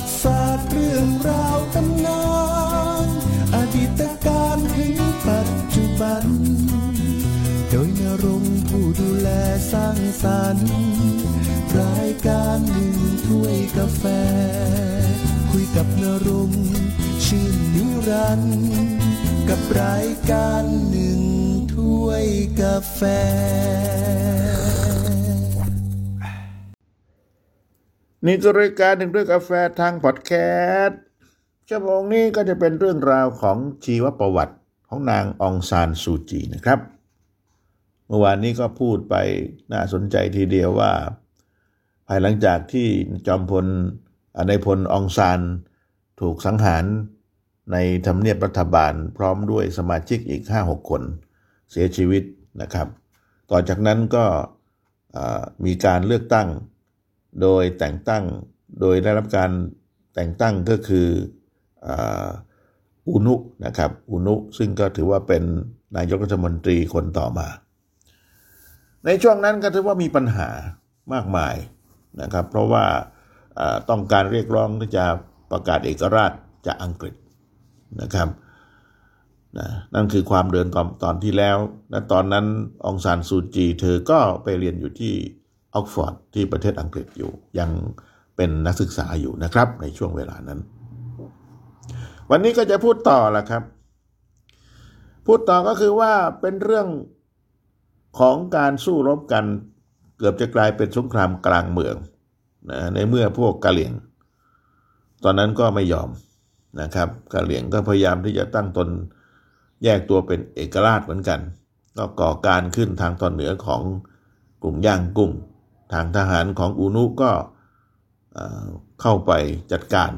ติศาสตร์เรื่องราวตำนานอดีตการถึงปัจจุบัน โดยนรงผู้ดูแลสร้างสรรค์รายการหนึ่งถ้วยกาแฟ คุยกับนรงชื่นนิรันด์กับรายการหนึ่งถ้วยกาแฟ นี่ก็รายการหนึ่งด้วยกาแฟทางพอดแคสต์ชั่วโมงนี้ก็จะเป็นเรื่องราวของชีวประวัติของนางองซานซูจีนะครับ เมื่อวานนี้ก็พูดไปน่าสนใจทีเดียวว่า ภายหลังจากที่จอมพลอ่าในายพลองซานถูกสังหารในทำเนียบรัฐบาลพร้อมด้วยสมาชิกอีก 5-6 คนเสียชีวิตนะครับ ต่อจากนั้นก็มีการเลือกตั้ง โดยแต่งตั้งโดยได้รับการแต่งตั้งก็คืออุนุนะครับอุนุซึ่งก็ถือว่าเป็นนายกรัฐมนตรีคนต่อมา ในช่วงนั้นก็ถือว่ามีปัญหามากมายนะครับ เพราะว่าอ่าต้องการเรียกร้องที่จะประกาศเอกราชจากอังกฤษนะครับนะนั่นคือความเดิมตอนตอนที่แล้ว และตอนนั้นองซานซูจี เธอก็ไปเรียนอยู่ที่ ออกฟอร์ดที่ประเทศอังกฤษอยู่ ยังเป็นนักศึกษาอยู่นะครับ ในช่วงเวลานั้น วันนี้ก็จะพูดต่อละครับ พูดต่อก็คือว่าเป็นเรื่องของการสู้รบกันเกือบจะกลายเป็นสงครามกลางเมืองนะในเมื่อพวกกะเหรี่ยง ตอนนั้นก็ไม่ยอมนะครับกะเหลี่ยงก็พยายามที่จะตั้งตนแยกตัวเป็นเอกราชเหมือนกัน ก็ก่อการขึ้นทางตอนเหนือของกลุ่มย่างกุ้ง ทางทหารของอูนุก็เข้าไปจัดการ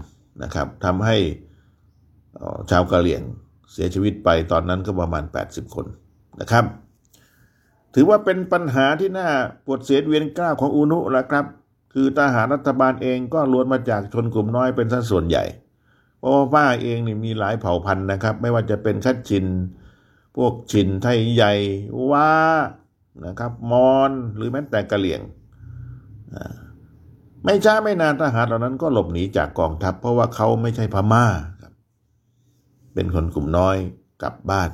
นะครับทำให้ชาวกะเหลี่ยงเสียชีวิตไปตอนนั้นก็ประมาณ 80 คนนะครับ ถือว่าเป็นปัญหาที่น่าปวดเสียดเวียนกล้าวของอูนุแล้วครับ คือทหารรัฐบาลเองก็ล้วนมาจากชนกลุ่มน้อยเป็นสัดส่วนใหญ่ เพราะว่าว่าเองนี่มีหลายเผ่าพันธุ์นะครับ ไม่ว่าจะเป็นคัดชิน พวกชินไทยใหญ่ว่านะครับ มอนหรือแม้แต่กะเหลี่ยง ไม่ช้าไม่นานทหารเหล่านั้นก็หลบหนีจากกองทัพ เพราะว่าเขาไม่ใช่พม่าครับ เป็นคนกลุ่มน้อยกลับบ้าน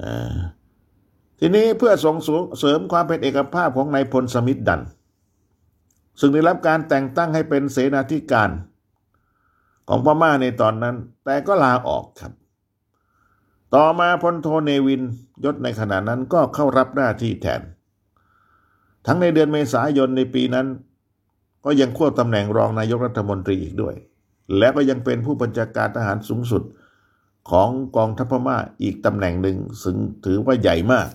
นะทีนี้เพื่อส่งเสริมความเป็นเอกภาพของนายพลสมิทธดัน ซึ่งได้รับการแต่งตั้งให้เป็นเสนาธิการของพม่าในตอนนั้น แต่ก็ลาออกครับ ต่อมาพลโทเนวินยศในขณะนั้นก็เข้ารับหน้าที่แทน ทั้งในเดือนเมษายนในปีนั้น ก็ยังควบตำแหน่งรองนายกรัฐมนตรีอีกด้วย และก็ยังเป็นผู้บัญชาการทหารสูงสุดของกองทัพพม่าอีกตำแหน่งหนึ่งซึ่งถือว่าใหญ่มาก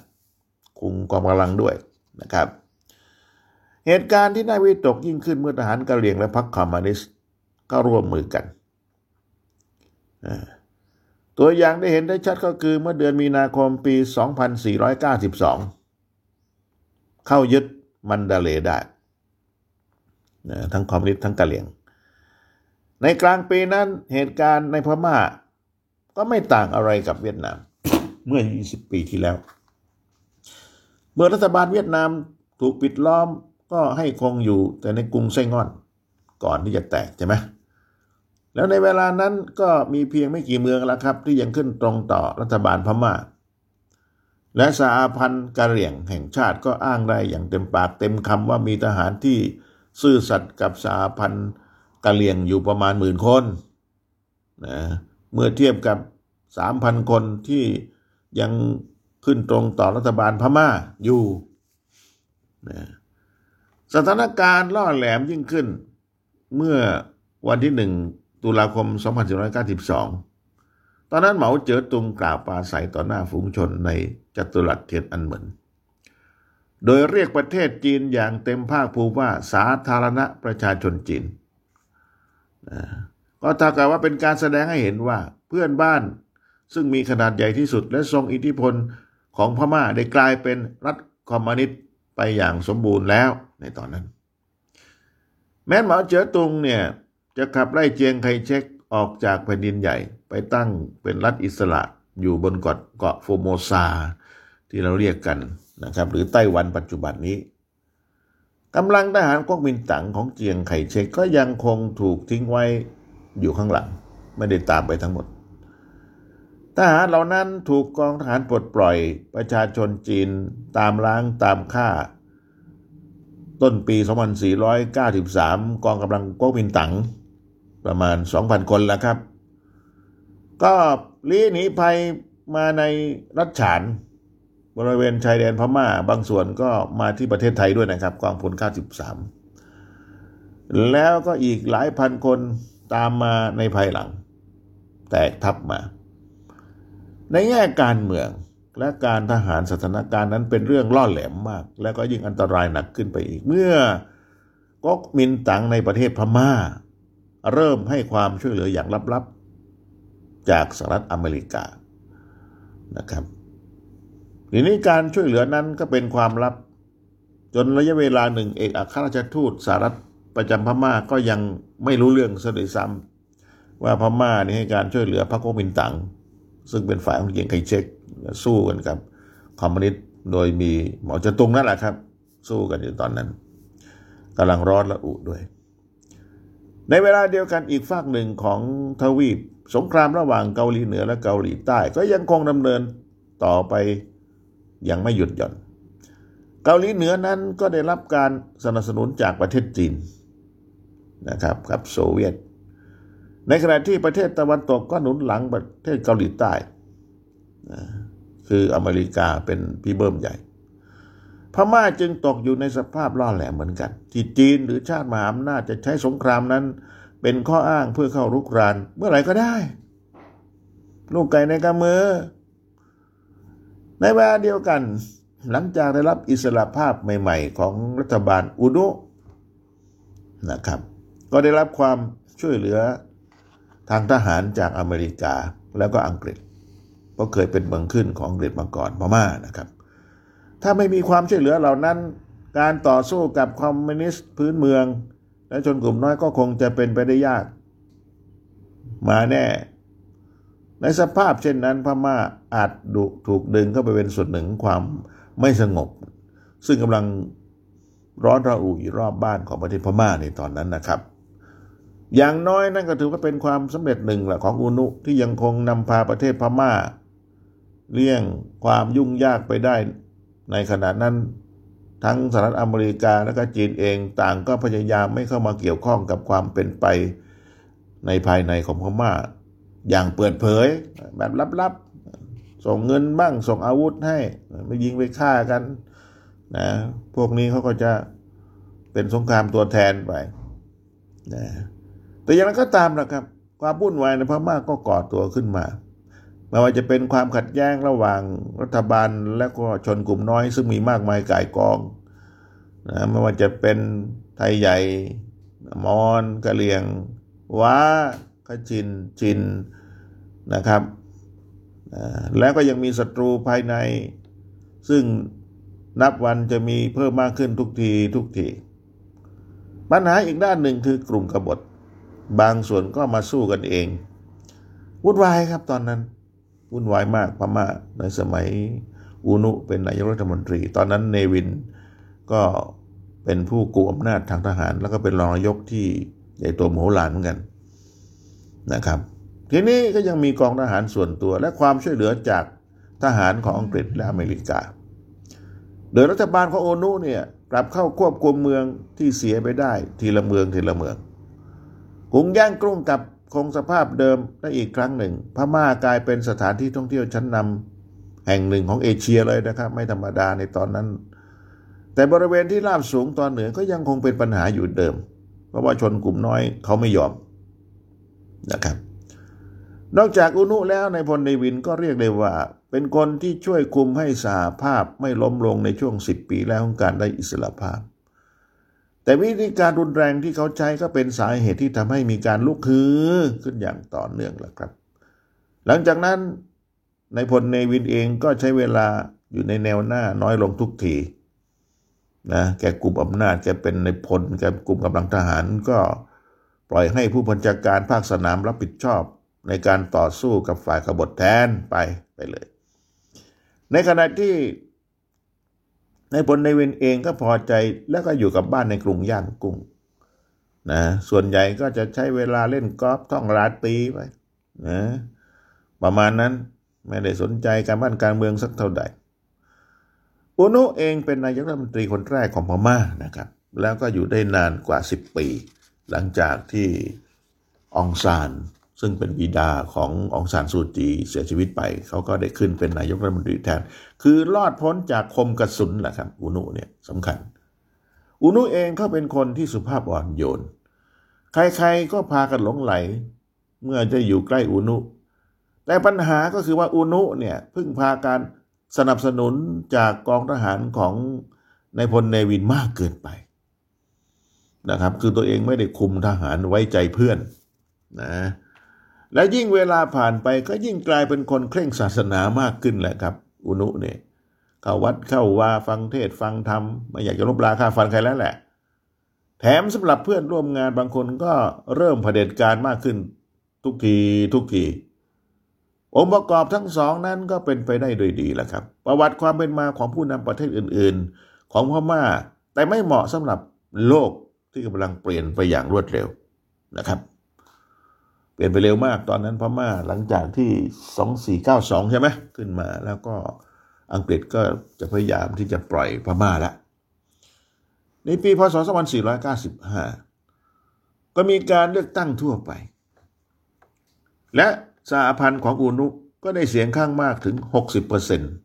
คุมกองกำลังด้วยนะครับ เหตุการณ์ที่น่าวิตกยิ่งขึ้นเมื่อทหารกะเหรี่ยงและพรรคคอมมิวนิสต์ก็ร่วมมือกัน ตัวอย่างได้เห็นได้ชัดก็คือเมื่อเดือนมีนาคมปี 2492 เข้ายึด มัณฑะเลย์ได้นะทั้งคอมมิวนิสต์ทั้งกะเหรี่ยง ในกลางปีนั้นเหตุการณ์ในพม่า ก็ไม่ต่างอะไรกับเวียดนาม เมื่อ 20 ปีที่แล้ว เมื่อรัฐบาลเวียดนามถูกปิดล้อมก็ให้คงอยู่แต่ในกรุงไส้งอน ก่อนที่จะแตกใช่ไหมแล้วในเวลานั้นก็มีเพียงไม่กี่เมืองแล้วครับ ที่ยังขึ้นตรงต่อรัฐบาลพม่า และสหพันธ์กะเหรี่ยงแห่งชาติก็อ้างได้อย่างเต็มปากเต็มคำว่ามีทหารที่ซื่อสัตย์กับสหพันธ์กะเหรี่ยงอยู่ประมาณหมื่นคนนะเมื่อเทียบกับสามพันคนที่ยังขึ้นตรงต่อรัฐบาลพม่าอยู่นะสถานการณ์ล่อแหลมยิ่งขึ้น เมื่อวันที่หนึ่งตุลาคม2492 ตอนนั้นเหมาเจ๋อตุงกล่าวปราศัยต่อหน้าฝูงชนในจัตุรัสเทียนอันเหมินโดยเรียกประเทศจีนอย่างเต็มภาคภูมิว่าสาธารณประชาชนจีน ก็เท่ากับว่าเป็นการแสดงให้เห็นว่าเพื่อนบ้านซึ่งมีขนาดใหญ่ที่สุดและทรงอิทธิพลของพม่าได้กลายเป็นรัฐคอมมิวนิสต์ไปอย่างสมบูรณ์แล้วในตอนนั้น แม้เหมาเจ๋อตุงเนี่ยจะขับไล่เจียงไคเชก ออกจากแผ่นดินใหญ่ไปตั้งเป็นรัฐอิสระอยู่บนเกาะเกาะโฟโมซา ที่เราเรียกกันนะครับ หรือไต้หวันปัจจุบันนี้กำลังทหารก๊กมินตั๋งของเจียงไคเชกก็ยังคงถูกทิ้งไว้อยู่ข้างหลัง ไม่ได้ตามไปทั้งหมด ทหารเหล่านั้นถูกกองทหารปลดปล่อยประชาชนจีนตามล้างตามฆ่า ต้นปี 2493 กองกำลังก๊กมินตั๋ง ประมาณ 2,000 คนแล้วครับ ก็ลี้หนีภัยมาในรัฐฉาน บริเวณชายแดนพม่า บางส่วนก็มาที่ประเทศไทยด้วยนะครับกองพล93 แล้วก็อีกหลายพันคนตามมาในภายหลัง แตกทับมา ในแง่การเมืองและการทหารสถานการณ์นั้นเป็นเรื่องล่อแหลมมาก และก็ยิ่งอันตรายหนักขึ้นไปอีกเมื่อก๊กมินตั๋งในประเทศพม่า เริ่มให้ความช่วยเหลืออย่างลับๆ จากสหรัฐอเมริกานะครับทีนี้การช่วยเหลือนั้นก็เป็นความลับ จนระยะเวลาหนึ่งเอกอัครราชทูตสหรัฐประจำพม่าก็ยังไม่รู้เรื่องซะด้วยซ้ำว่าพม่านี่ให้การช่วยเหลือพรรคก๊กมินตั๋งซึ่งเป็นฝ่ายของเยียงไคเชกสู้กันกับคอมมิวนิสต์โดยมีหมอจตุงนั่นแหละครับ สู้กันอยู่ตอนนั้นกำลังร้อนระอุด้วย ในเวลาเดียวกันอีกฝากหนึ่งของทวีป สงครามระหว่างเกาหลีเหนือและเกาหลีใต้ ก็ยังคงดำเนินต่อไปอยังไม่หยุดหย่อน เกาหลีเหนือนั้นก็ได้รับการสนับสนุนจากประเทศจีนนะครับกับโซเวียต ในขณะที่ประเทศตะวันตกก็หนุนหลังประเทศเกาหลีใต้ คืออเมริกาเป็นพี่เบิ้มใหญ่ พม่าจึงตกอยู่ในสภาพล่อแหลมเหมือนกัน ที่จีนหรือชาติมหาอำนาจจะใช้สงครามนั้น เป็นข้ออ้างเพื่อเข้ารุกรานเมื่อไหร่ก็ได้ ลูกไก่ในกำมือ ในเวลาเดียวกัน หลังจากได้รับอิสระภาพใหม่ ๆ ของรัฐบาลอุดุนะครับ ก็ได้รับความช่วยเหลือทางทหารจากอเมริกาแล้วก็อังกฤษ เพราะเคยเป็นเมืองขึ้นของอังกฤษมาก่อนพม่านะครับ ถ้าไม่มีความช่วยเหลือเหล่านั้น การต่อสู้กับคอมมิวนิสต์พื้นเมือง และชนกลุ่มน้อยก็คงจะเป็นไปได้ยาก มาแน่ ในสภาพเช่นนั้นพม่าอาจดุถูกดึงเข้าไปเป็นส่วนหนึ่งความไม่สงบ ซึ่งกำลังร้อนระอุอยู่รอบบ้านของประเทศพม่าในตอนนั้นนะครับ อย่างน้อยนั่นก็ถือว่าเป็นความสำเร็จหนึ่งแหละของอุนุที่ยังคงนำพาประเทศพม่า เลี่ยงความยุ่งยากไปได้ ในขณะนั้น ทั้งสหรัฐอเมริกาและก็จีนเองต่างก็พยายามไม่เข้ามาเกี่ยวข้องกับความเป็นไปในภายในของพม่า อย่างเปิดเผยแบบลับๆ ส่งเงินบ้างส่งอาวุธให้ไม่ยิงไปฆ่ากันนะพวกนี้เขาก็จะเป็นสงครามตัวแทนไปนะแต่อย่างนั้นก็ตามนะครับ ความวุ่นวายในพม่าก็ก่อตัวขึ้นมา ไม่ว่าจะเป็นความขัดแย้งระหว่างรัฐบาลและก็ชนกลุ่มน้อย ซึ่งมีมากมายก่ายกองนะไม่ว่าจะเป็นไทยใหญ่ มอนกะเหลียงว้าขจินจินนะครับ แล้วก็ยังมีศัตรูภายใน ซึ่งนับวันจะมีเพิ่มมากขึ้นทุกทีทุกทีปัญหาอีกด้านหนึ่งคือกลุ่มกบฏ บางส่วนก็มาสู้กันเองวุ่นวายครับตอนนั้น วุ่นวายมากพม่าในสมัยอูนุเป็นนายกรัฐมนตรี ตอนนั้นเนวินก็เป็นผู้กุมอำนาจทางทหาร แล้วก็เป็นรองนายกที่ใหญ่โตมโหฬารเหมือนกันนะครับ ทีนี้ก็ยังมีกองทหารส่วนตัว และความช่วยเหลือจากทหารของอังกฤษและอเมริกา โดยรัฐบาลของโอนุเนี่ยกลับเข้าควบคุมเมืองที่เสียไปได้ทีละเมืองทีละเมืองกรุงย่างกรุงกับ คงสภาพเดิมได้อีกครั้งหนึ่ง พม่ากลายเป็นสถานที่ท่องเที่ยวชั้นนำแห่งหนึ่งของเอเชียเลยนะครับ ไม่ธรรมดาในตอนนั้น แต่บริเวณที่ราบสูงตอนเหนือก็ยังคงเป็นปัญหาอยู่เดิม เพราะว่าชนกลุ่มน้อยเขาไม่ยอมนะครับนอกจากอุนุแล้วในพลในวินก็เรียกได้ว่า เป็นคนที่ช่วยคุมให้สหภาพไม่ล้มลงในช่วงสิบปีแล้วของการได้อิสระภาพ แต่วิธีการรุนแรงที่เขาใช้ก็เป็นสาเหตุที่ทำให้มีการลุกฮือขึ้นอย่างต่อเนื่องแหละครับ หลังจากนั้นในพลในวินเองก็ใช้เวลาอยู่ในแนวหน้าน้อยลงทุกทีนะแกกลุ่มอำนาจแกเป็นในพลแกกลุ่มกำลังทหารก็ปล่อยให้ผู้บัญชาการภาคสนามรับผิดชอบในการต่อสู้กับฝ่ายขบฏแทนไปไปเลย ในขณะที่ ในพลในเวนเองก็พอใจแล้วก็อยู่กับบ้านในกรุงย่างกุ้งนะส่วนใหญ่ก็จะใช้เวลาเล่นกอล์ฟท่องราตรีไปนะประมาณนั้นไม่ได้สนใจการบ้านการเมืองสักเท่าใดอุนุเองเป็นนายกรัฐมนตรีคนแรกของพม่านะครับ แล้วก็อยู่ได้นานกว่า 10 ปี หลังจากที่องซาน ซึ่งเป็นบิดาขององซานซูจีเสียชีวิตไป เขาก็ได้ขึ้นเป็นนายกรัฐมนตรีแทน คือรอดพ้นจากคมกระสุนแหละครับ อุนุเนี่ยสำคัญ อุนุเองเขาเป็นคนที่สุภาพอ่อนโยน ใครๆก็พากันหลงไหล เมื่อจะอยู่ใกล้อุนุ แต่ปัญหาก็คือว่าอุนุเนี่ยพึ่งพาการสนับสนุนจากกองทหารของนายพลเนวินมากเกินไปนะครับ คือตัวเองไม่ได้คุมทหารไว้ใจเพื่อนนะ และยิ่งเวลาผ่านไปก็ยิ่งกลายเป็นคนเคร่งศาสนามากขึ้นแหละครับ อุนุเนี่ยเข้าวัดเข้าวาฟังเทศฟังธรรมไม่อยากจะลบลาค่าฟันใครแล้วแหละ แถมสำหรับเพื่อนร่วมงานบางคนก็เริ่มเผด็จการมากขึ้นทุกทีทุกทีองค์ประกอบทั้งสองนั้นก็เป็นไปได้โดยดีแหละครับ ประวัติความเป็นมาของผู้นำประเทศอื่น ๆ ของพม่า แต่ไม่เหมาะสำหรับโลกที่กำลังเปลี่ยนไปอย่างรวดเร็วนะครับ เปลี่ยนไปเร็วมากตอนนั้นพม่าหลังจากที่ 2492 ใช่ไหมขึ้นมาแล้วก็อังกฤษก็จะพยายามที่จะปล่อยพม่าล้วในปีพศ 2495 ก็มีการเลือกตั้งทั่วไป และสหพันธ์ของอูนุก็ได้เสียงข้างมากถึง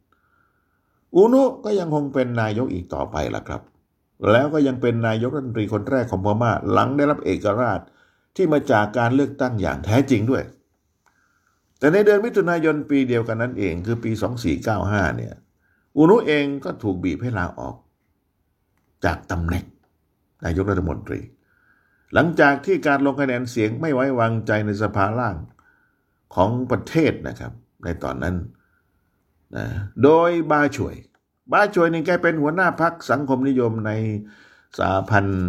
60%อูนุก็ยังคงเป็นนายกอีกต่อไปล่ะครับ แล้วก็ยังเป็นนายกรัฐมนตรีคนแรกของพม่าหลังได้รับเอกราช ที่มาจากการเลือกตั้งอย่างแท้จริงด้วย แต่ในเดือนมิถุนายนปีเดียวกันนั้นเองคือปี 2495 เนี่ย อุนุเองก็ถูกบีบให้ลาออก จากตำแหน่งนายกรัฐมนตรี หลังจากที่การลงคะแนนเสียงไม่ไว้วางใจในสภาล่างของประเทศนะครับ ในตอนนั้นนะโดยบาช่วย บาช่วยนี่แกเป็นหัวหน้าพักสังคมนิยมในสาพันธ์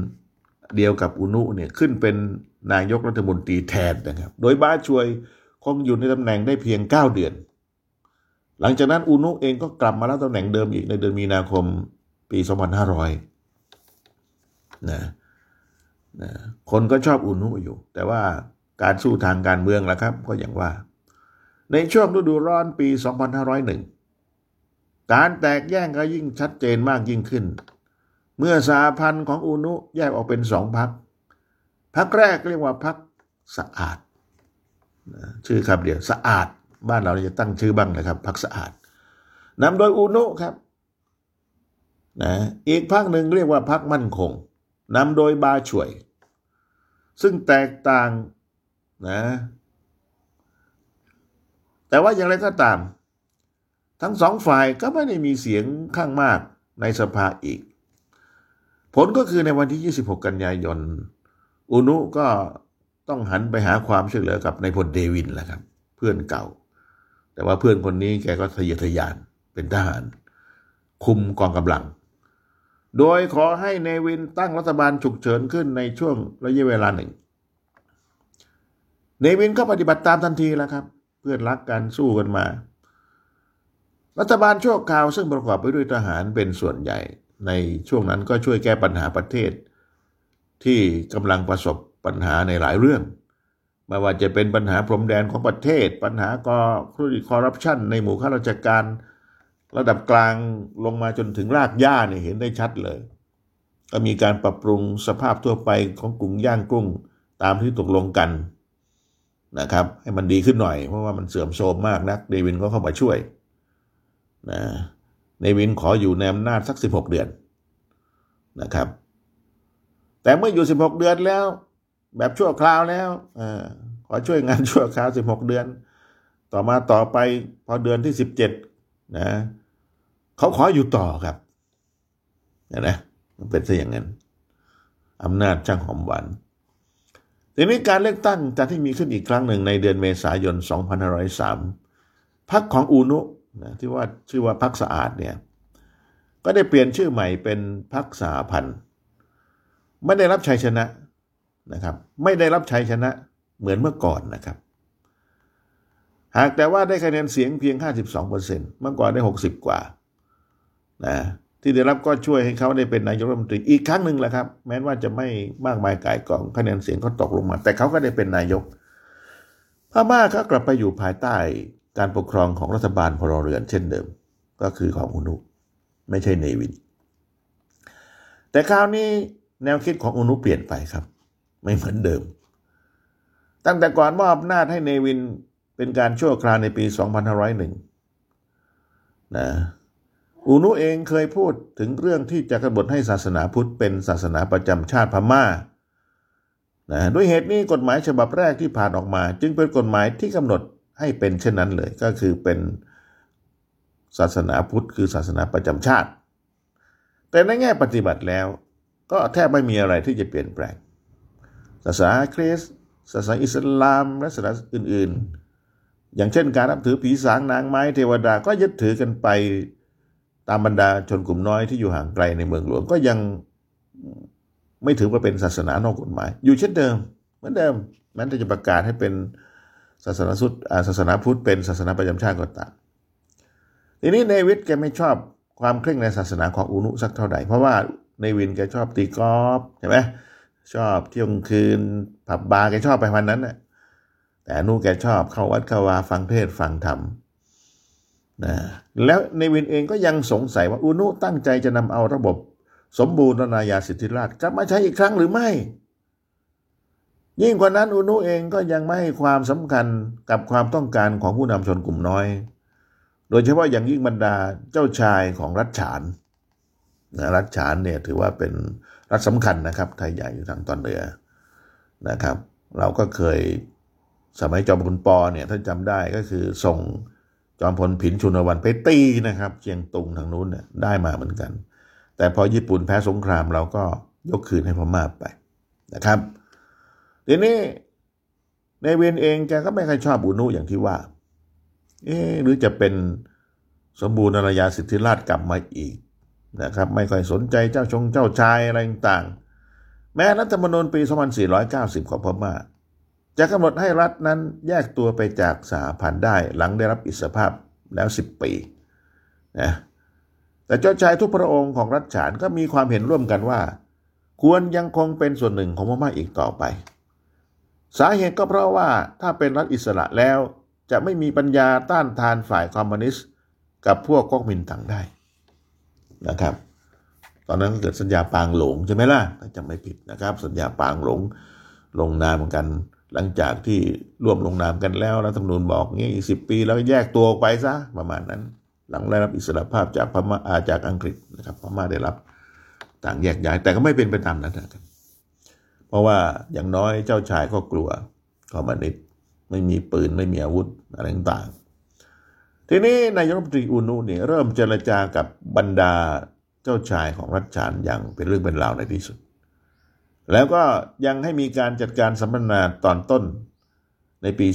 เดียวกับอุนุเนี่ยขึ้นเป็น นายกรัฐมนตรีแทนนะครับ โดยบ้าช่วยคงอยู่ในตำแหน่งได้เพียง 9 เดือน หลังจากนั้นอุนุเองก็กลับมารับตำแหน่งเดิมอีกในเดือนมีนาคมปี 2500นะนะคนก็ชอบอุนุอยู่ แต่ว่าการสู้ทางการเมืองล่ะครับ ก็อย่างว่า ในช่วงฤดูร้อนปี 2501 การแตกแย่งก็ยิ่งชัดเจนมากยิ่งขึ้น เมื่อสาพันธ์ของอุนุแยกออกเป็นสองพัก พักแรกเรียกว่าพักสะอาด ชื่อคำเดียวสะอาด บ้านเราจะตั้งชื่อบ้างนะครับพักสะอาดนำโดยอูนุครับนะอีกพักหนึ่งเรียกว่าพักมั่นคงนำโดยบาช่วย ซึ่งแตกต่างนะแต่ว่าอย่างไรก็ตาม ทั้งสองฝ่ายก็ไม่ได้มีเสียงข้างมากในสภาอีก ผลก็คือในวันที่ 26 กันยายน อุนุก็ต้องหันไปหาความช่วยเหลือกับนายพลเดวินแหละครับ เพื่อนเก่า แต่ว่าเพื่อนคนนี้แกก็ทะเยอทะยานเป็นทหาร คุมกองกำลัง โดยขอให้เนวินตั้งรัฐบาลฉุกเฉินขึ้นในช่วงระยะเวลาหนึ่ง เนวินก็ปฏิบัติตามทันทีแล้วครับ เพื่อนรักกันสู้กันมา รัฐบาลชั่วคราวซึ่งประกอบไปด้วยทหารเป็นส่วนใหญ่ ในช่วงนั้นก็ช่วยแก้ปัญหาประเทศ ที่กำลังประสบปัญหาในหลายเรื่องไม่ว่าจะเป็นปัญหาพรมแดนของประเทศ ปัญหากอธุรกิจคอร์รัปชันในหมู่ข้าราชการ ระดับกลางลงมาจนถึงรากหญ้าเนี่ยเห็นได้ชัดเลย ก็มีการปรับปรุงสภาพทั่วไปของกรุงย่างกุ้งตามที่ตกลงกันนะครับ ให้มันดีขึ้นหน่อยเพราะว่ามันเสื่อมโทรมมากนักเดวินก็เข้ามาช่วยนะเดวินขออยู่ในอำนาจสักสิบหกเดือนนะครับ แต่เมื่ออยู่สิบหกเดือนแล้ว แบบชั่วคราวแล้วอขอช่วยงานชั่วคราวสิบหกเดือน ต่อมาต่อไปพอเดือนที่สิบเจ็ดนะเขาขออยู่ต่อครับนะนะมันเป็นซะอย่างนั้นอำนาจช่างหอมหวานทีนี้การเลือกตั้งจะที่มีขึ้นอีกครั้งหนึ่งในเดือนเมษายน 2503พรรคของอูนุนะที่ว่าชื่อว่าพรรคสะอาดเนี่ยก็ได้เปลี่ยนชื่อใหม่เป็นพรรคสาพันธ์ ไม่ได้รับชัยชนะนะครับ ไม่ได้รับชัยชนะเหมือนเมื่อก่อนนะครับ หากแต่ว่าได้คะแนนเสียงเพียง 52%เมื่อก่อนได้ 60 กว่านะที่ได้รับก็ช่วยให้เขาได้เป็นนายกรัฐมนตรีอีกครั้งหนึ่งแหละครับ แม้ว่าจะไม่มากมายกายกองคะแนนเสียงก็ตกลงมา แต่เขาก็ได้เป็นนายกพม่าก็กลับไปอยู่ภายใต้การปกครองของรัฐบาลพลเรือนเช่นเดิม ก็คือของอุนุไม่ใช่เนวิน แต่คราวนี้ แนวคิดของอุนุเปลี่ยนไปครับ ไม่เหมือนเดิม ตั้งแต่ก่อนมอบอำนาจให้เนวินเป็นการชั่วคราวในปี 2501 นะอูนุเองเคยพูดถึงเรื่องที่จะกำหนดให้ศาสนาพุทธเป็นศาสนาประจำชาติพมา่านะด้วยเหตุนี้กฎหมายฉบับแรกที่ผ่านออกมา จึงเป็นกฎหมายที่กำหนดให้เป็นเช่นนั้นเลย ก็คือเป็นศาสนาพุทธคือศาสนาประจำชาติ แต่ในแง่ปฏิบัติแล้ว ก็แทบไม่มีอะไรที่จะเปลี่ยนแปลง ศาสนาคริสต์ศาสนาอิสลามและศาสนาอื่น ๆ อย่างเช่นการนับถือผีสางนางไม้เทวดาก็ยึดถือกันไปตามบรรดาชนกลุ่มน้อยที่อยู่ห่างไกลในเมืองหลวงก็ยังไม่ถือว่าเป็นศาสนานอกกฎหมาย อยู่เช่นเดิม เหมือนเดิมแม้จะประกาศให้เป็นศาสนาสุดศาสนาพุทธเป็นศาสนาประจำชาติก็ตามทีนี้เนวิดแกไม่ชอบความเคร่งในศาสนาของอุนุสักเท่าไหร่เพราะว่า ในวินแกชอบตีกอล์ฟใช่ไหมชอบเที่ยวคืนผับบาร์แกชอบไปวันนั้นน่ะแต่อนุแกชอบเข้าวัดเข้าวาฟังเทศฟังธรรมนะแล้วในวินเองก็ยังสงสัยว่าอุนุตั้งใจจะนำเอาระบบสมบูรณาญาสิทธิราชกลับมาใช้อีกครั้งหรือไม่ ยิ่งกว่านั้นอุนุเองก็ยังไม่ให้ความสำคัญกับความต้องการของผู้นำชนกลุ่มน้อย โดยเฉพาะอย่างยิ่งบรรดาเจ้าชายของรัฐฉาน รัฐฉานเนี่ยถือว่าเป็นรัฐสำคัญนะครับ ไทยใหญ่อยู่ทางตอนเหนือนะครับ เราก็เคยสมัยจอมพลปอเนี่ยถ้าจำได้ก็คือส่งจอมพลผินชุนวันไปตีนะครับเชียงตุงทางนู้นเนี่ยได้มาเหมือนกัน แต่พอญี่ปุ่นแพ้สงครามเราก็ยกคืนให้พม่าไปนะครับทีนี้ในเวียนเองแกก็ไม่ค่อยชอบอุนุอย่างที่ว่า เอ๊หรือจะเป็นสมบูรณาญาสิทธิราชกลับมาอีก นะครับไม่ค่อยสนใจเจ้าชงเจ้าชายอะไรต่างแม้รัฐธรรมนูญปี 2490 ของพม่าจะกำหนดให้รัฐนั้นแยกตัวไปจากสหพันธ์ได้หลังได้รับอิสรภาพแล้ว 10 ปีนะแต่เจ้าชายทุกพระองค์ของรัฐฉานก็มีความเห็นร่วมกันว่า ควรยังคงเป็นส่วนหนึ่งของพม่าอีกต่อไป สาเหตุก็เพราะว่าถ้าเป็นรัฐอิสระแล้วจะไม่มีปัญญาต้านทานฝ่ายคอมมิวนิสต์กับพวกก๊กมินตั๋งได้ นะครับ ตอนนั้นเกิดสัญญาปางหลงใช่ไหมล่ะถ้าจำไม่ผิดนะครับ สัญญาปางหลงลงนามกัน หลังจากที่ร่วมลงนามกันแล้วรัฐธรรมนูญบอกงี้อีกสิปีแล้วแยกตัวไปซะประมาณนั้น หลังได้รับอิสรภาพจากพม่าอาจากอังกฤษนะครับพม่าได้รับต่างแยกย้ายแต่ก็ไม่เป็นไปตามนั้นนะครับเพราะว่าอย่างน้อยเจ้าชายก็กลัวคอมมิวนิสต์ไม่มีปืนไม่มีอาวุธอะไรต่าง ทีนี้นายกรัฐมนตรีอูนุเนี่ยเริ่มเจรจากับบรรดาเจ้าชายของรัฐฉานอย่างเป็นเรื่องเป็นราวในที่สุด แล้วก็ยังให้มีการจัดการสัมมนาตอนต้นในปี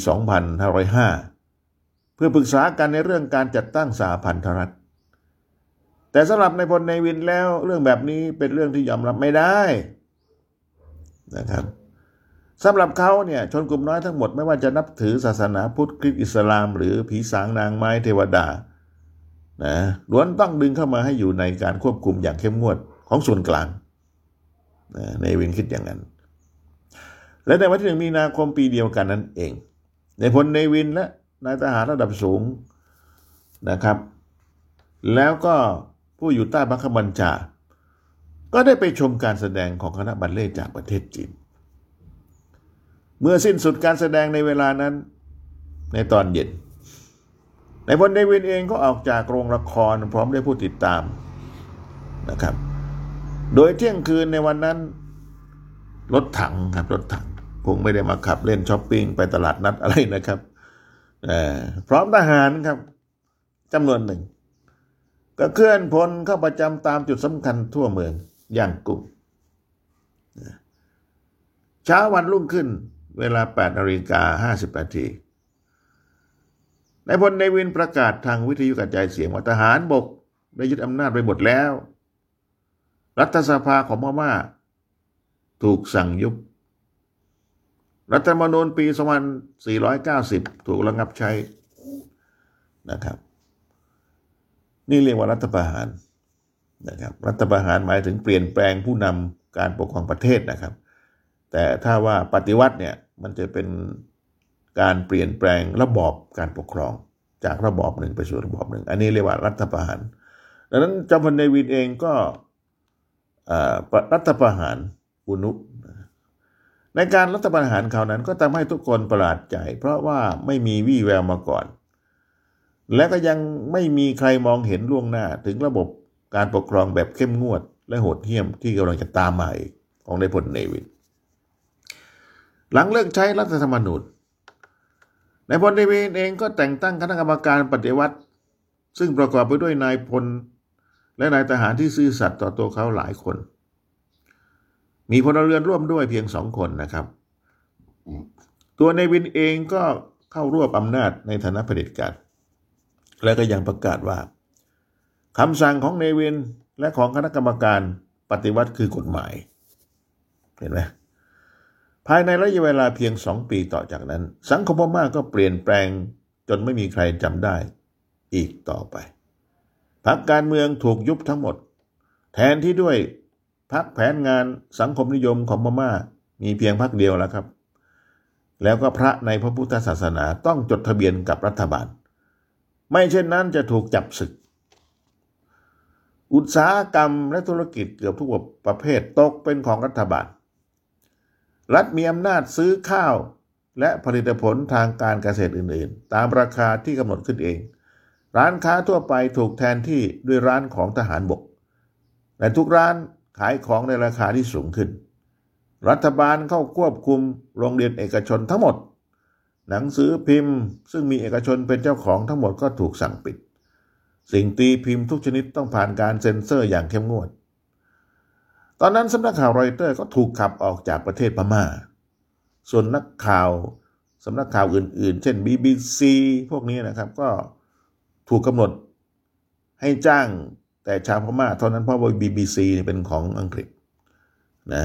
2505 เพื่อปรึกษากันในเรื่องการจัดตั้งสหพันธรัฐ แต่สำหรับในพลในวินแล้วเรื่องแบบนี้เป็นเรื่องที่ยอมรับไม่ได้นะครับ สำหรับเขาเนี่ยชนกลุ่มน้อยทั้งหมดไม่ว่าจะนับถือศาสนาพุทธคริสต์อิสลาม หรือผีสางนางไม้เทวดานะล้วนต้องดึงเข้ามาให้อยู่ในการควบคุมอย่างเข้มงวดของส่วนกลางในวินคิดอย่างนั้น และในวันที่หนึ่งมีนาคมปีเดียวกันนั้นเอง ในพลในวินและนายทหารระดับสูงนะครับ แล้วก็ผู้อยู่ใต้บังคับบัญชา ก็ได้ไปชมการแสดงของคณะบัลเล่จากประเทศจีน เมื่อสิ้นสุดการแสดงในเวลานั้น ในตอนเย็นในพลเดวินเองก็ออกจากโรงละครพร้อมด้วยผู้ติดตามนะครับ โดยเที่ยงคืนในวันนั้น รถถังครับรถถังคงไม่ได้มาขับเล่นช้อปปิ้งไปตลาดนัดอะไรนะครับพร้อมทหารครับจำนวนหนึ่ง ก็เคลื่อนพลเข้าประจำตามจุดสำคัญทั่วเมืองอย่างกลุ่มเช้าวันรุ่งขึ้น เวลา 8นาฬิกา50นาทีนายพลในวินประกาศทางวิทยุกระจายเสียงว่าทหารบก ได้ยึดอำนาจไปหมดแล้ว รัฐสภาของพม่าถูกสั่งยุบ รัฐธรรมนูญปี 2490 ถูกระงับใช้นะครับ นี่เรียกว่ารัฐประหารนะครับ รัฐประหารหมายถึงเปลี่ยนแปลงผู้นำการปกครองประเทศนะครับ แต่ถ้าว่าปฏิวัติเนี่ย มันจะเป็นการเปลี่ยนแปลงระบอบการปกครอง จากระบอบหนึ่งไปสู่ระบอบหนึ่ง อันนี้เรียกว่ารัฐประหาร ดังนั้นจอมพลเนวินเองก็รัฐประหารอุนุ ในการรัฐประหารคราวนั้นก็ทำให้ทุกคนประหลาดใจ เพราะว่าไม่มีวี่แววมาก่อน และก็ยังไม่มีใครมองเห็นล่วงหน้าถึงระบบการปกครองแบบเข้มงวด และโหดเหี้ยมที่กำลังจะตามมาอีกของในพลเนวิน หลังเลิกใช้รัฐธรรมนูญนายพลเนวินเองก็แต่งตั้งคณะกรรมการปฏิวัติ ซึ่งประกอบไปด้วยนายพล และนายทหารที่ซื่อสัตย์ต่อตัวเขาหลายคน มีพลเรือนร่วมด้วยเพียงสองคนนะครับ ตัวในวินเองก็เข้ารวบอำนาจในฐานะเผด็จการและก็ยังประกาศว่าคำสั่งของเนวินและของคณะกรรมการปฏิวัติคือกฎหมาย เห็นไหม ภายในระยะเวลาเพียงสองปีต่อจากนั้น สังคมพม่าก็เปลี่ยนแปลงจนไม่มีใครจำได้อีกต่อไปพรรคการเมืองถูกยุบทั้งหมด แทนที่ด้วยพักแผนงานสังคมนิยมของพม่ามีเพียงพักเดียวแล้วครับ แล้วก็พระในพระพุทธศาสนาต้องจดทะเบียนกับรัฐบาล ไม่เช่นนั้นจะถูกจับศึก อุตสาหกรรมและธุรกิจเกือบทุกประเภทตกเป็นของรัฐบาล รัฐมีอำนาจซื้อข้าว และผลิตผลทางการเกษตรอื่นๆ ตามราคาที่กำหนดขึ้นเอง ร้านค้าทั่วไปถูกแทนที่ด้วยร้านของทหารบกและทุกร้านขายของในราคาที่สูงขึ้น รัฐบาลเข้าควบคุมโรงเรียนเอกชนทั้งหมด หนังสือพิมพ์ ซึ่งมีเอกชนเป็นเจ้าของทั้งหมดก็ถูกสั่งปิด สิ่งตีพิมพ์ทุกชนิดต้องผ่านการเซ็นเซอร์อย่างเข้มงวด ตอนนั้นสำนักข่าวรอยเตอร์ก็ถูกขับออกจากประเทศพมา่า ส่วนนักข่าวสำนักข่าวอื่นๆ เช่น BBC พวกนี้นะครับ ก็ถูกกำหนดให้จ้างแต่ชาวพม่าเท่านั้นเพราะว่า BBC เป็นของอังกฤษนะ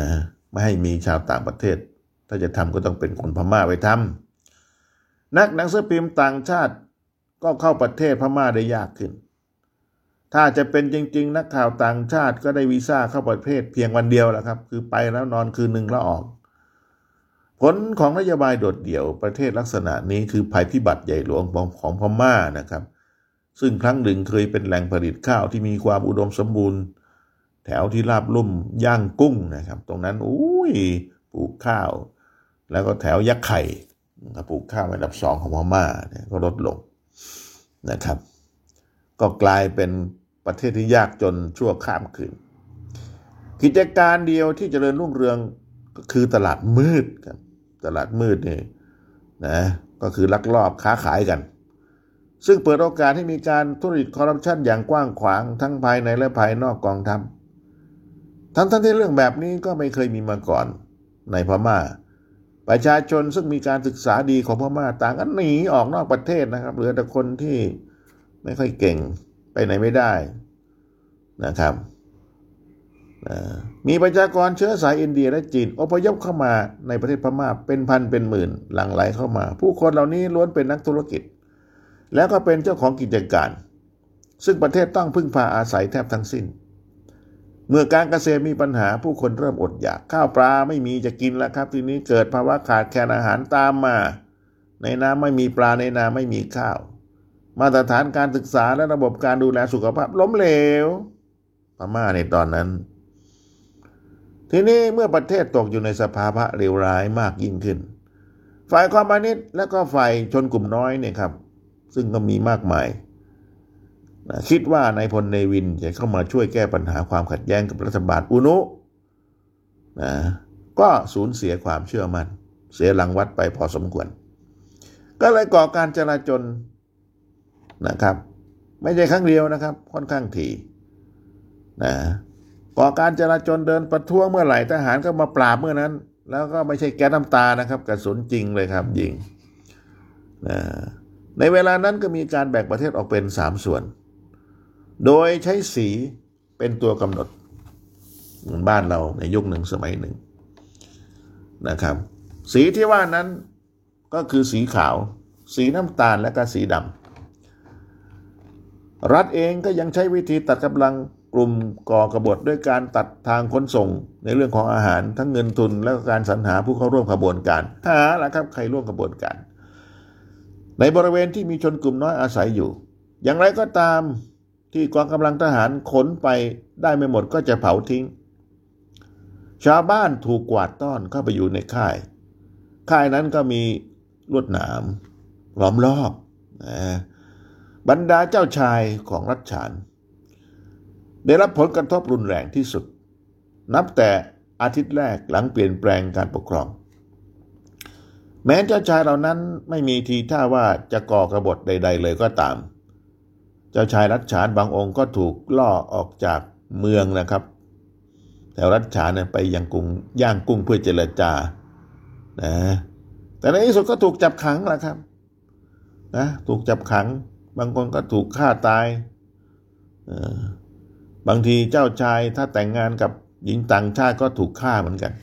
ไม่ให้มีชาวต่างประเทศ ถ้าจะทำก็ต้องเป็นคนพม่าไปทำนักหนังสือพิมพ์ต่างชาติก็เข้าประเทศพม่าได้ยากขึ้น ถ้าจะเป็นจริง ๆ นักข่าวต่างชาติก็ได้วีซ่าเข้าประเทศเพียงวันเดียวแหละครับ คือไปแล้วนอนคืนหนึ่งแล้วออก ผลของนโยบายโดดเดี่ยวประเทศลักษณะนี้คือภัยพิบัติใหญ่หลวงของของพม่านะครับ ซึ่งครั้งหนึ่งเคยเป็นแหล่งผลิตข้าวที่มีความอุดมสมบูรณ์ แถวที่ราบลุ่มย่างกุ้งนะครับ ตรงนั้นอุ้ยปลูกข้าว แล้วก็แถวยักษ์ไข่ปลูกข้าวอันดับสองของพม่าเนี่ยก็ลดลงนะครับ ก็กลายเป็น ประเทศที่ยากจนชั่วข้ามคืน กิจการเดียวที่จเจริญรุ่งเรืองก็คือตลาดมืดครับตลาดมืดนี่นะก็คือลักลอบค้าขายกัน ซึ่งเปิดโอกาสให้มีการทุจริตคอร์รัปชันอย่างกว้างขวางทั้งภายในและภายนอกกองทัพทั้งทั้งที่เรื่องแบบนี้ก็ไม่เคยมีมาก่อนในพม่า ประชาชนซึ่งมีการศึกษาดีของพม่าต่างกันหนีออกนอกประเทศนะครับเหลือแต่คนที่ไม่ค่อยเก่ง ไปไหนไม่ได้นะครับมีประชากรเชื้อสายอินเดียและจีนอพยพเข้ามาในประเทศพม่าเป็นพันเป็นหมื่นหลั่งไหลเข้ามา ผู้คนเหล่านี้ล้วนเป็นนักธุรกิจ แล้วก็เป็นเจ้าของกิจการ ซึ่งประเทศต้องพึ่งพาอาศัยแทบทั้งสิ้น เมื่อการเกษตรมีปัญหาผู้คนเริ่มอดอยากข้าวปลาไม่มีจะกินแล้วครับ ทีนี้เกิดภาวะขาดแคลนอาหารตามมา ในน้ำไม่มีปลาในนาไม่มีข้าว มาตรฐานการศึกษาและระบบการดูแลสุขภาพล้มเหลวพม่าในตอนนั้น ทีนี้เมื่อประเทศตกอยู่ในสภาวะเลวร้ายมากยิ่งขึ้น ฝ่ายความมานิตและก็ฝ่ายชนกลุ่มน้อยเนี่ยครับ ซึ่งก็มีมากมายนะคิดว่านายพลเนวินจะเข้ามาช่วยแก้ปัญหาความขัดแย้งกับรัฐบาลอุนุนะก็สูญเสียความเชื่อมัน่น เสียหลังวัดไปพอสมควร ก็เลยก่อการจลาจล นะครับ ไม่ใช่ครั้งเดียวนะครับ ค่อนข้างถี่นะก่อการจลาจลเดินประท้วงเมื่อไหร่ทหารก็มาปราบเมื่อนั้น แล้วก็ไม่ใช่แก๊สน้ำตานะครับกระสุนจริงเลยครับยิงนะในเวลานั้นก็มีการแบ่งประเทศออกเป็นสามส่วน โดยใช้สีเป็นตัวกำหนดเหมือนบ้านเราในยุคหนึ่งสมัยหนึ่งนะครับ สีที่ว่านั้นก็คือสีขาว สีน้ำตาลและก็สีดำ รัฐเองก็ยังใช้วิธีตัดกำลังกลุ่มก่อกบฏด้วยการตัดทางขนส่ง ในเรื่องของอาหารทั้งเงินทุนและการสรรหาผู้เข้าร่วมขบวนการหาละครับใครร่วมขบวนการ ในบริเวณที่มีชนกลุ่มน้อยอาศัยอยู่ อย่างไรก็ตามที่กองกำลังทหารขนไปได้ไม่หมดก็จะเผาทิ้ง ชาวบ้านถูกกวาดต้อนเข้าไปอยู่ในค่าย ค่ายนั้นก็มีลวดหนามล้อมรอบนะ บรรดาเจ้าชายของรัชฉาน ได้รับผลกระทบรุนแรงที่สุด นับแต่อาทิตย์แรกหลังเปลี่ยนแปลงการปกครอง แม้เจ้าชายเหล่านั้นไม่มีทีท่าว่าจะก่อกระบฏใด ๆ เลยก็ตาม เจ้าชายรัชฉานบางองค์ก็ถูกล่อออกจากเมืองนะครับแถวรัชฉานไปยังกรุงย่างกุ้งเพื่อเจรจานะแต่ในที่สุดก็ถูกจับขังแหละครับนะถูกจับขัง บางคนก็ถูกฆ่าตาย บางทีเจ้าชายถ้าแต่งงานกับหญิงต่างชาติก็ถูกฆ่าเหมือนกัน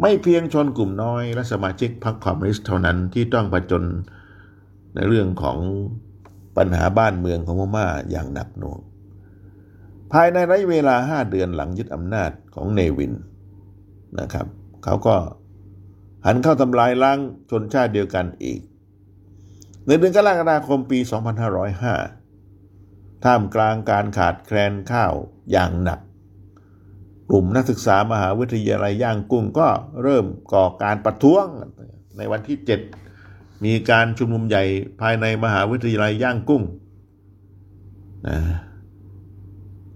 ไม่เพียงชนกลุ่มน้อย และสมาชิกพรรคคอมมิวนิสต์เท่านั้นที่ต้องผจญในเรื่องของปัญหาบ้านเมืองของพม่าอย่างหนักหน่วง ภายในระยะเวลาห้าเดือนหลังยึดอำนาจของเนวินนะครับ เขาก็หันเข้าทำลายล้างชนชาติเดียวกันอีก ในเดือนกรกฎาคมปี 2505 ท่ามกลางการขาดแคลนข้าวอย่างหนัก กลุ่มนักศึกษามหาวิทยาลัยย่างกุ้งก็เริ่มก่อการประท้วงในวันที่ 7 มีการชุมนุมใหญ่ภายในมหาวิทยาลัยย่างกุ้งนะ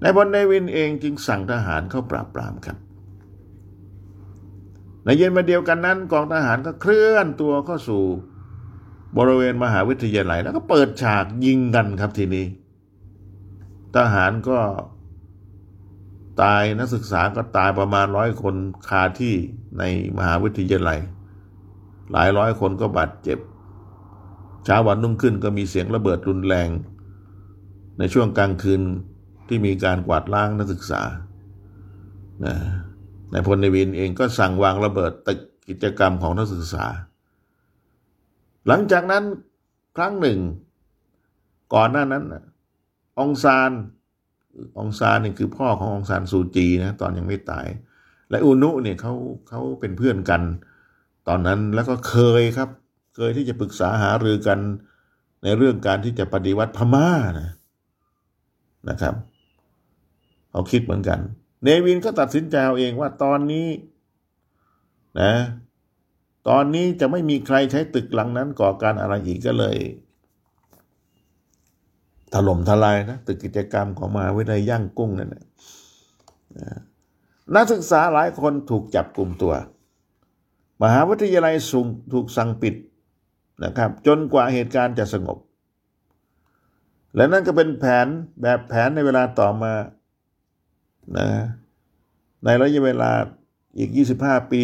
ในบนในวินเองจึงสั่งทหารเข้าปราบปรามครับ ในเย็นวันเดียวกันนั้น กองทหารก็เคลื่อนตัวเข้าสู่ บริเวณมหาวิทยาลัย แล้วก็เปิดฉากยิงกันครับทีนี้ ทหารก็ตายนักศึกษาก็ตายประมาณร้อยคนคาที่ในมหาวิทยาลัย หลายร้อยคนก็บาดเจ็บเช้าวันนุ่งขึ้นก็มีเสียงระเบิดรุนแรง ในช่วงกลางคืนที่มีการกวาดล้างนักศึกษานะนายพลในวินเองก็สั่งวางระเบิดตึกกิจกรรมของนักศึกษา หลังจากนั้นครั้งหนึ่ง ก่อนหน้านั้นองซานองซานนี่คือพ่อขององซานซูจีนะตอนยังไม่ตาย และอุนุเนี่ยเขาเขาเป็นเพื่อนกัน ตอนนั้นแล้วก็เคยครับ เคยที่จะปรึกษาหารือกันในเรื่องการที่จะปฏิวัติพม่านะนะครับเขาคิดเหมือนกัน เนวินก็ตัดสินใจเอาเองว่าตอนนี้นะ ตอนนี้จะไม่มีใครใช้ตึกหลังนั้นก่อการอะไรอีกก็เลยถล่มทลายนะตึกกิจกรรมของมหาวิทยาลัยย่างกุ้งนั่นนะนักศึกษาหลายคนถูกจับกลุ่มตัว มหาวิทยาลัยสูงถูกสั่งปิดนะครับ จนกว่าเหตุการณ์จะสงบ และนั่นก็เป็นแผนแบบแผนในเวลาต่อมานะในระยะเวลาอีก 25 ปี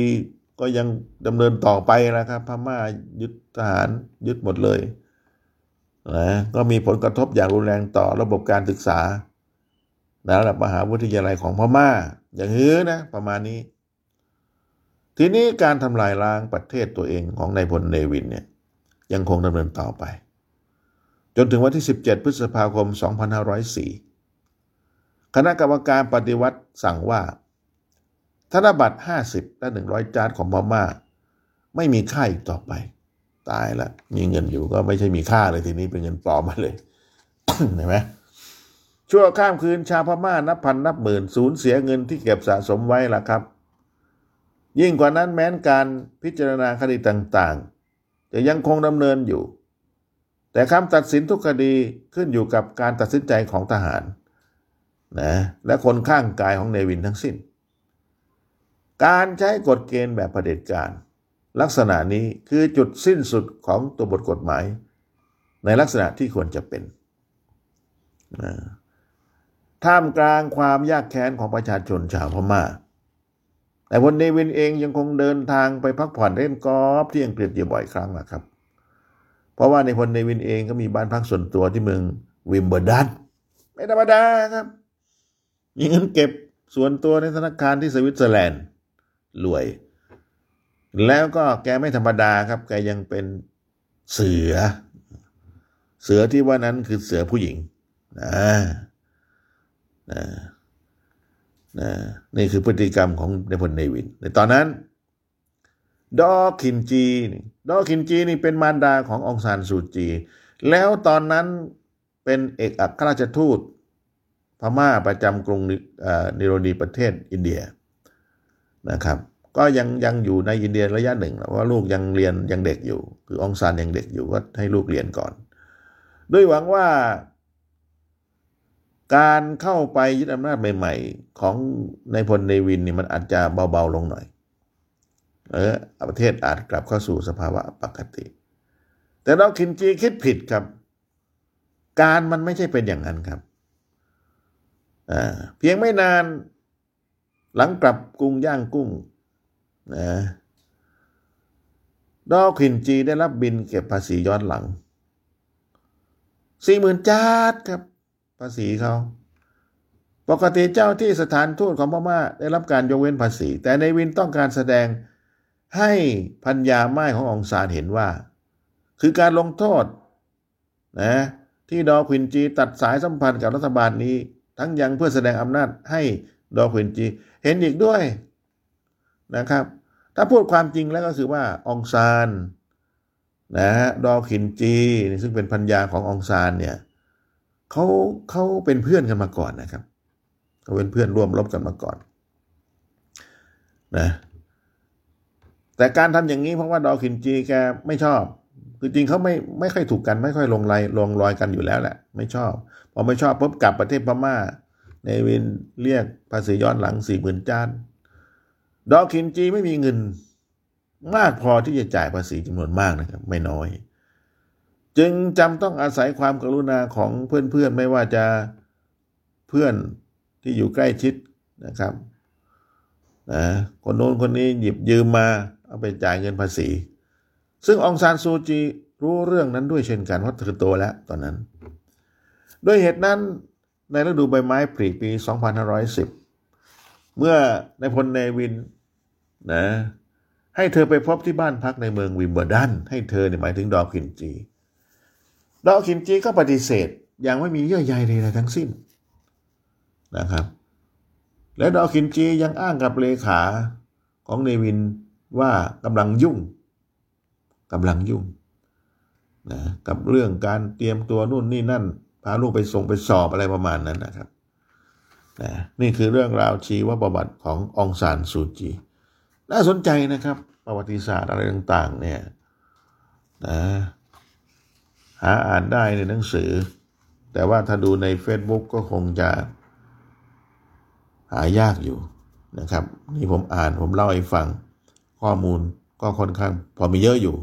ก็ยังดำเนินต่อไปนะครับ พม่ายึดทหารยึดหมดเลยนะก็มีผลกระทบอย่างรุนแรงต่อระบบการศึกษาในระดับมหาวิทยาลัยของพม่า อย่างนี้นะประมาณนี้ ทีนี้การทำลายล้างประเทศตัวเองของนายพลเนวินเนี่ยยังคงดำเนินต่อไป จนถึงวันที่ 17 พฤษภาคม 2504 คณะกรรมการปฏิวัติสั่งว่า ธนบัตร50และ100จานของพม่า ไม่มีค่าอีกต่อไป ตายละ มีเงินอยู่ก็ไม่ใช่มีค่าเลยทีนี้เป็นเงินปลอมมาเลยเห็นไหมชั่วข้ามคืนชาวพม่านับพันนับหมื่นสูญเสียเงินที่เก็บสะสมไว้ล่ะครับ ยิ่งกว่านั้นแม้นการพิจารณาคดีต่างๆ จะยังคงดำเนินอยู่ แต่คำตัดสินทุกคดีขึ้นอยู่กับการตัดสินใจของทหารนะและคนข้างกายของเนวินทั้งสิ้น การใช้กฎเกณฑ์แบบประเด็จการ ลักษณะนี้คือจุดสิ้นสุดของตัวบทกฎหมาย ในลักษณะที่ควรจะเป็นนะท่ามกลางความยากแค้นของประชาชนชาวพมา่า แต่พลเนวินเองยังคงเดินทางไปพักผ่อนเล่นกอล์ฟที่อังกฤษอยู่บ่อยครั้งนะครับ เพราะว่านายพลเนวินเองก็มีบ้านพักส่วนตัวที่เมืองวิมเบิลดันไม่ธรรมดาครับ มีเงินเก็บส่วนตัวในธนาคารที่สวิตเซอร์แลนด์ รวย แล้วก็แกไม่ธรรมดาครับ แกยังเป็นเสือ เสือที่ว่านั้นคือเสือผู้หญิงนะนะนะนี่คือพฤติกรรมของนายพลเนวิน ในตอนนั้น ดอคินจีดอคินจีนี่เป็นมารดาขององซานซูจี แล้วตอนนั้นเป็นเอกอัครราชทูตพม่าประจำกรุงนิโรดีประเทศอินเดีย นะครับ ก็ยังยังอยู่ในอินเดียระยะหนึ่งเพราะว่าลูกยังเรียนยังเด็กอยู่ คือองซานยังเด็กอยู่ก็ให้ลูกเรียนก่อน ด้วยหวังว่าการเข้าไปยึดอำนาจใหม่ ๆ ของในพลเนวินนี่มันอาจจะเบา ๆ ลงหน่อย เออประเทศอาจกลับเข้าสู่สภาวะปกติ แต่เราคินจีคิดผิดครับ การมันไม่ใช่เป็นอย่างนั้นครับเพียงไม่นาน หลังกลับกรุงย่างกุ้งนะดอคินจีได้รับบินเก็บภาษีย้อนหลังสี่หมื่นจาดครับ ภาษีเขาปกติเจ้าที่สถานทูตของพม่าได้รับการยกเว้นภาษี แต่ในวินต้องการแสดงให้พัญญาไม้ขององซานเห็นว่า คือการลงโทษนะที่ดอควินจีตัดสายสัมพันธ์กับรัฐบาลนี้ ทั้งยังเพื่อแสดงอำนาจให้ดอควินจี เห็นอีกด้วยนะครับ ถ้าพูดความจริงแล้วก็คือว่าองซานนะฮะดอคินจีซึ่งเป็นพัญญาขององซานเนี่ยเขาเขาเป็นเพื่อนกันมาก่อนนะครับเขาเป็นเพื่อนร่วมรบกันมาก่อนนะแต่การทำอย่างนี้เพราะว่าดอคินจีแกไม่ชอบ คือจริงเขาไม่ไม่ค่อยถูกกันไม่ค่อยลงรายลงรอยกันอยู่แล้วแหละ ไม่ชอบพอไม่ชอบปุ๊บกลับประเทศพม่า ในวินเรียกภาษีย้อนหลังสี่หมื่นจาน ดอกคินจีไม่มีเงินมากพอที่จะจ่ายภาษีจำนวนมากนะครับ ไม่น้อย จึงจำต้องอาศัยความกรุณาของเพื่อนๆ ไม่ว่าจะเพื่อนที่อยู่ใกล้ชิดนะครับนะคนโน้นคนนี้หยิบยืมมา เอาไปจ่ายเงินภาษี ซึ่งองซานซูจีรู้เรื่องนั้นด้วยเช่นกันเพราะเธอโตแล้วตอนนั้น ด้วยเหตุนั้น ในฤดูใบไม้ผลิปี 2510 เมื่อนายพลเนวินนะให้เธอไปพบที่บ้านพักในเมืองวิมเบิลดัน ให้เธอเนี่ยหมายถึงดอว์ขิ่นจี ดอว์ขิ่นจีก็ปฏิเสธอย่างไม่มีเยื่อใยใดๆทั้งสิ้นนะครับ และดอว์ขิ่นจียังอ้างกับเลขาของเนวินว่ากำลังยุ่งกำลังยุ่งนะกับเรื่องการเตรียมตัวนู่นนี่นั่น พาลูกไปส่งไปสอบอะไรประมาณนั้นนะครับนะนี่คือเรื่องราวชีวประวัติขององซานซูจี น่าสนใจนะครับ ประวัติศาสตร์อะไรต่างๆเนี่ยนะหาอ่านได้ในหนังสือ แต่ว่าถ้าดูใน Facebook ก็คงจะหายากอยู่นะครับ นี่ผมอ่านผมเล่าให้ฟัง ข้อมูลก็ค่อนข้าง พอมีเยอะอยู่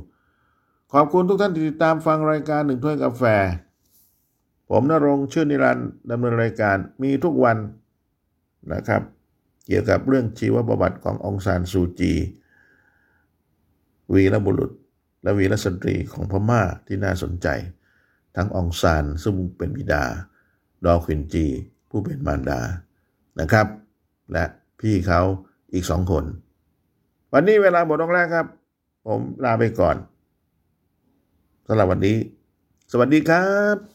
ขอบคุณทุกท่านที่ติดตามฟังรายการหนึ่งถ้วยกาแฟ ผมนรงชื่อนิรันด์ดำเนินรายการมีทุกวันนะครับ เกี่ยวกับเรื่องชีวประวัติขององซานซูจี วีรบุรุษ และวีรสตรีของพม่าที่น่าสนใจ ทั้งองซานซึ่งเป็นบิดา ดอควินจี ผู้เป็นมารดานะครับ และพี่เขาอีกสองคน วันนี้เวลาหมดลงแล้วครับ ผมลาไปก่อนสำหรับวันนี้ สวัสดีครับ